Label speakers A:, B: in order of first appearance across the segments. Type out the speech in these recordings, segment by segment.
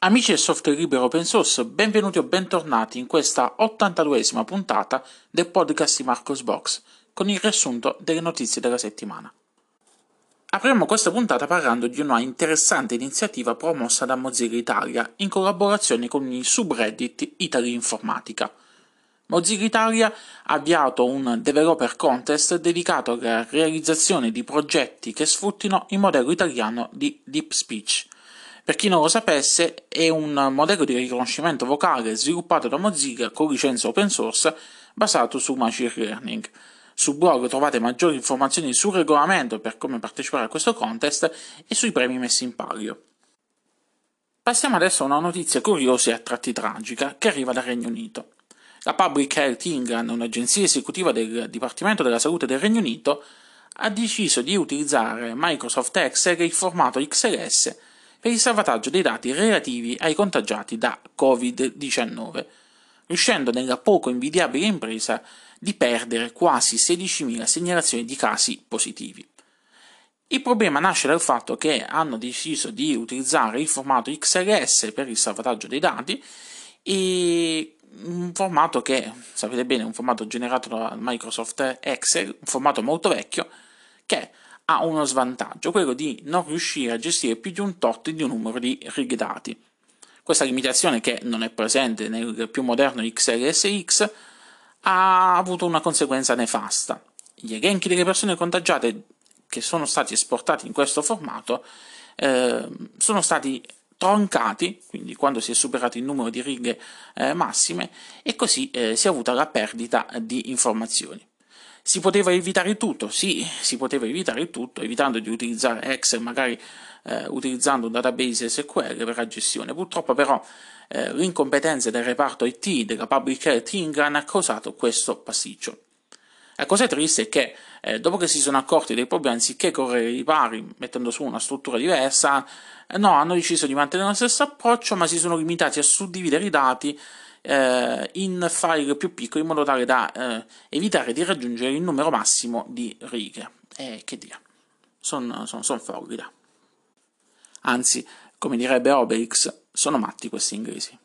A: Amici del software libero open source, benvenuti o bentornati in questa 82esima puntata del podcast di Marcos Box con il riassunto delle notizie della settimana. Apriamo questa puntata parlando di una interessante iniziativa promossa da Mozilla Italia in collaborazione con il subreddit Italy Informatica. Mozilla Italia ha avviato un developer contest dedicato alla realizzazione di progetti che sfruttino il modello italiano di Deep Speech per chi non lo sapesse, è un modello di riconoscimento vocale sviluppato da Mozilla con licenza open source basato su machine learning. Sul blog trovate maggiori informazioni sul regolamento per come partecipare a questo contest e sui premi messi in palio. Passiamo adesso a una notizia curiosa e a tratti tragica che arriva dal Regno Unito. La Public Health England, un'agenzia esecutiva del Dipartimento della Salute del Regno Unito, ha deciso di utilizzare Microsoft Excel in formato XLS per il salvataggio dei dati relativi ai contagiati da Covid-19, riuscendo nella poco invidiabile impresa di perdere quasi 16.000 segnalazioni di casi positivi. Il problema nasce dal fatto che hanno deciso di utilizzare il formato XLS per il salvataggio dei dati e un formato che, sapete bene, è un formato generato da Microsoft Excel, un formato molto vecchio, che ha uno svantaggio, quello di non riuscire a gestire più di un tot di un numero di righe dati. Questa limitazione, che non è presente nel più moderno XLSX, ha avuto una conseguenza nefasta. Gli elenchi delle persone contagiate che sono stati esportati in questo formato eh, sono stati troncati, quindi quando si è superato il numero di righe eh, massime, e così eh, si è avuta la perdita di informazioni. Si poteva evitare tutto? Sì, si poteva evitare tutto, evitando di utilizzare Excel, magari eh, utilizzando un database SQL per la gestione. Purtroppo però eh, l'incompetenza del reparto IT della Public Health England ha causato questo pasticcio. La cosa triste è che eh, dopo che si sono accorti dei problemi, anziché correre i pari mettendo su una struttura diversa, eh, no, hanno deciso di mantenere lo stesso approccio, ma si sono limitati a suddividere i dati eh, in file più piccoli in modo tale da eh, evitare di raggiungere il numero massimo di righe. E che dire, sono son, son folli, da. Anzi, come direbbe Obelix, sono matti questi inglesi.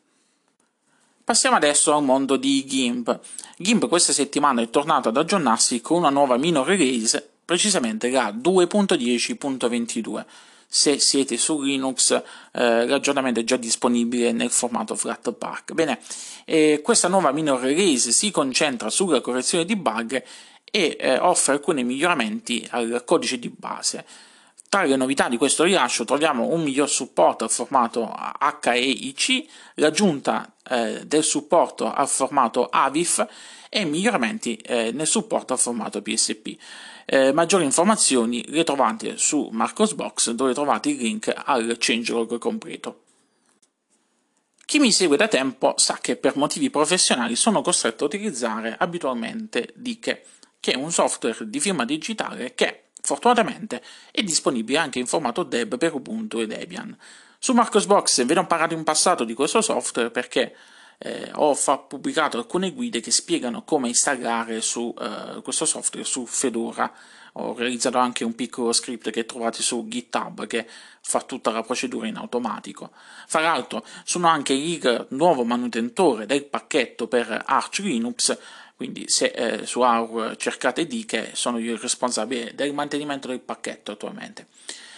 A: Passiamo adesso al mondo di GIMP. GIMP questa settimana è tornato ad aggiornarsi con una nuova minor release, precisamente la 2.10.22 se siete su Linux eh, l'aggiornamento è già disponibile nel formato Flatpak. Bene, eh, questa nuova minor release si concentra sulla correzione di bug e eh, offre alcuni miglioramenti al codice di base. Tra le novità di questo rilascio troviamo un miglior supporto al formato HEIC, l'aggiunta eh, del supporto al formato AVIF e miglioramenti eh, nel supporto al formato PSP. Eh, maggiori informazioni le trovate su Marcosbox dove trovate il link al changelog completo. Chi mi segue da tempo sa che per motivi professionali sono costretto a utilizzare abitualmente Dike, che è un software di firma digitale che fortunatamente è disponibile anche in formato DEB per Ubuntu e Debian. Su Marcosbox ve ne ho parlato in passato di questo software perché eh, ho pubblicato alcune guide che spiegano come installare su, eh, questo software su Fedora. Ho realizzato anche un piccolo script che trovate su GitHub che fa tutta la procedura in automatico. Fra l'altro, sono anche il nuovo manutentore del pacchetto per Arch Linux quindi se eh, su AUR cercate di che sono io il responsabile del mantenimento del pacchetto attualmente.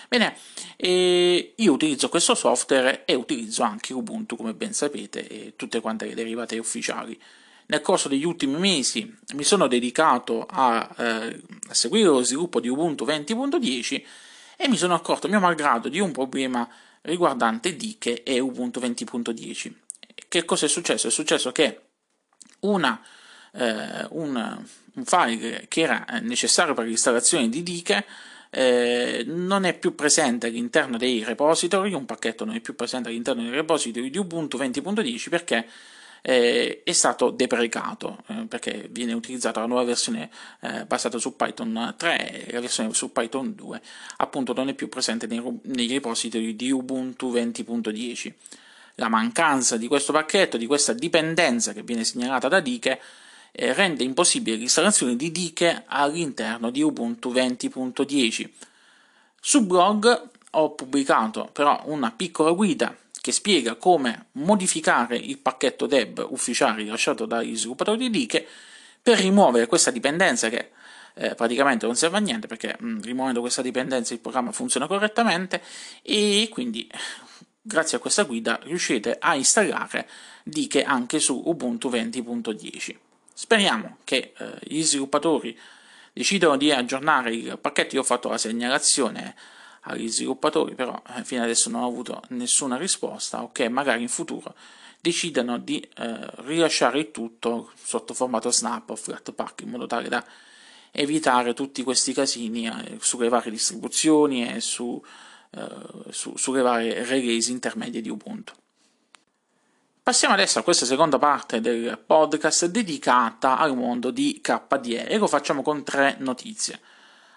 A: Bene, io utilizzo questo software e utilizzo anche Ubuntu, come ben sapete, e tutte quante le derivate ufficiali. Nel corso degli ultimi mesi mi sono dedicato a, eh, a seguire lo sviluppo di Ubuntu 20.10 e mi sono accorto, mio malgrado, di un problema riguardante Dike e Ubuntu 20.10. Che cosa è successo? È successo che una, eh, un, un file che era necessario per l'installazione di Dike eh, non è più presente all'interno dei repository, un pacchetto non è più presente all'interno dei repository di Ubuntu 20.10 perché eh, è stato deprecato eh, perché viene utilizzata la nuova versione eh, basata su Python 3 e la versione su Python 2 appunto non è più presente nei, nei repository di Ubuntu 20.10 la mancanza di questo pacchetto, di questa dipendenza che viene segnalata da Dike eh, rende impossibile l'installazione di Dike all'interno di Ubuntu 20.10. Sul blog ho pubblicato però una piccola guida che spiega come modificare il pacchetto deb ufficiale rilasciato dagli sviluppatori di Liche per rimuovere questa dipendenza che eh, praticamente non serve a niente perché mh, rimuovendo questa dipendenza il programma funziona correttamente e quindi grazie a questa guida riuscite a installare Diche anche su Ubuntu 20.10. Speriamo che eh, gli sviluppatori decidano di aggiornare il pacchetto, io ho fatto la segnalazione agli sviluppatori, però eh, fino adesso non ho avuto nessuna risposta, o che magari in futuro decidano di eh, rilasciare il tutto sotto formato snap o flatpak in modo tale da evitare tutti questi casini eh, sulle varie distribuzioni e su, eh, su, sulle varie release intermedie di Ubuntu. Passiamo adesso a questa seconda parte del podcast dedicata al mondo di KDE e lo facciamo con tre notizie.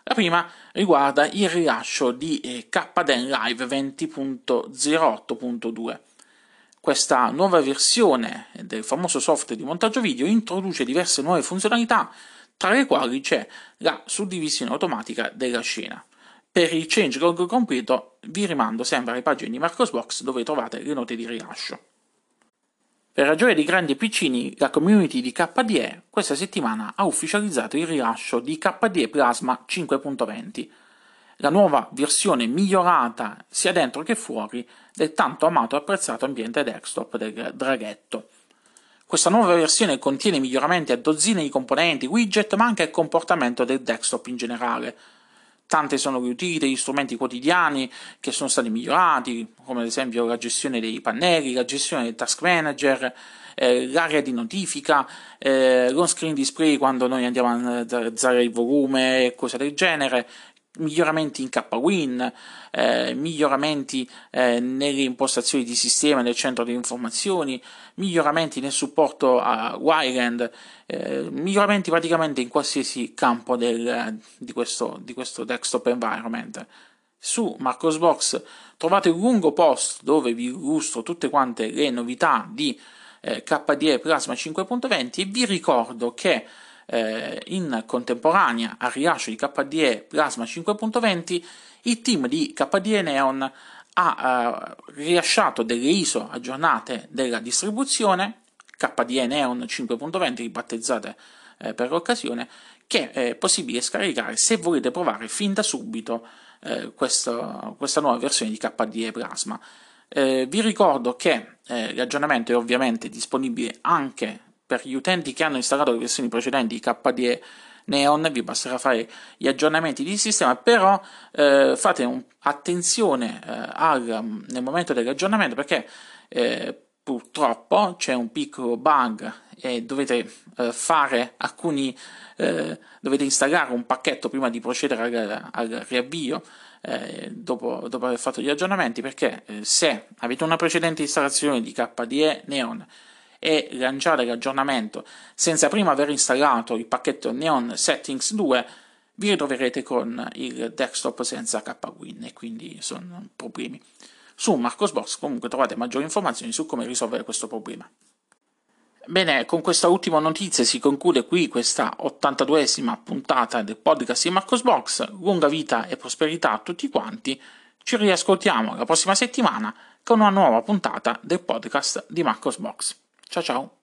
A: La prima riguarda il rilascio di eh, KDE Live 20.08.2. Questa nuova versione del famoso software di montaggio video introduce diverse nuove funzionalità tra le quali c'è la suddivisione automatica della scena. Per il changelog completo vi rimando sempre alle pagine di Marcosbox dove trovate le note di rilascio. Per ragione di grandi e piccini, la community di KDE questa settimana ha ufficializzato il rilascio di KDE Plasma 5.20, la nuova versione migliorata sia dentro che fuori del tanto amato e apprezzato ambiente desktop del draghetto. Questa nuova versione contiene miglioramenti a dozzine di componenti, widget, ma anche il comportamento del desktop in generale. Tante sono le utilità degli strumenti quotidiani che sono stati migliorati, come ad esempio la gestione dei pannelli, la gestione del task manager, eh, l'area di notifica, eh, l'on screen display quando noi andiamo a alzare il volume e cose del genere, miglioramenti in KWin, eh, miglioramenti eh, nelle impostazioni di sistema nel centro di informazioni, miglioramenti nel supporto a Wireland, eh, miglioramenti praticamente in qualsiasi campo del, di, questo, di questo desktop environment. Su Marcosbox trovate un lungo post dove vi illustro tutte quante le novità di eh, KDE Plasma 5.20 e vi ricordo che eh, in contemporanea al rilascio di KDE Plasma 5.20, il team di KDE Neon ha eh, rilasciato delle ISO aggiornate della distribuzione, KDE Neon 5.20 ribattezzate eh, per l'occasione, che è possibile scaricare se volete provare fin da subito eh, questo, questa nuova versione di KDE Plasma. Eh, vi ricordo che eh, l'aggiornamento è ovviamente disponibile anche per gli utenti che hanno installato le versioni precedenti di KDE Neon vi basterà fare gli aggiornamenti di sistema, però eh, fate un, attenzione eh, al, nel momento dell'aggiornamento perché eh, purtroppo c'è un piccolo bug e dovete eh, fare alcuni eh, dovete installare un pacchetto prima di procedere al, al riavvio eh, dopo, dopo, aver fatto gli aggiornamenti perché se avete una precedente installazione di KDE Neon e lanciare l'aggiornamento senza prima aver installato il pacchetto Neon Settings 2, vi ritroverete con il desktop senza KWin e quindi sono problemi. Su Marcosbox comunque trovate maggiori informazioni su come risolvere questo problema. Bene, con questa ultima notizia si conclude qui questa 82esima puntata del podcast di Marcosbox. Lunga vita e prosperità a tutti quanti. Ci riascoltiamo la prossima settimana con una nuova puntata del podcast di Marcosbox. Tchau, tchau.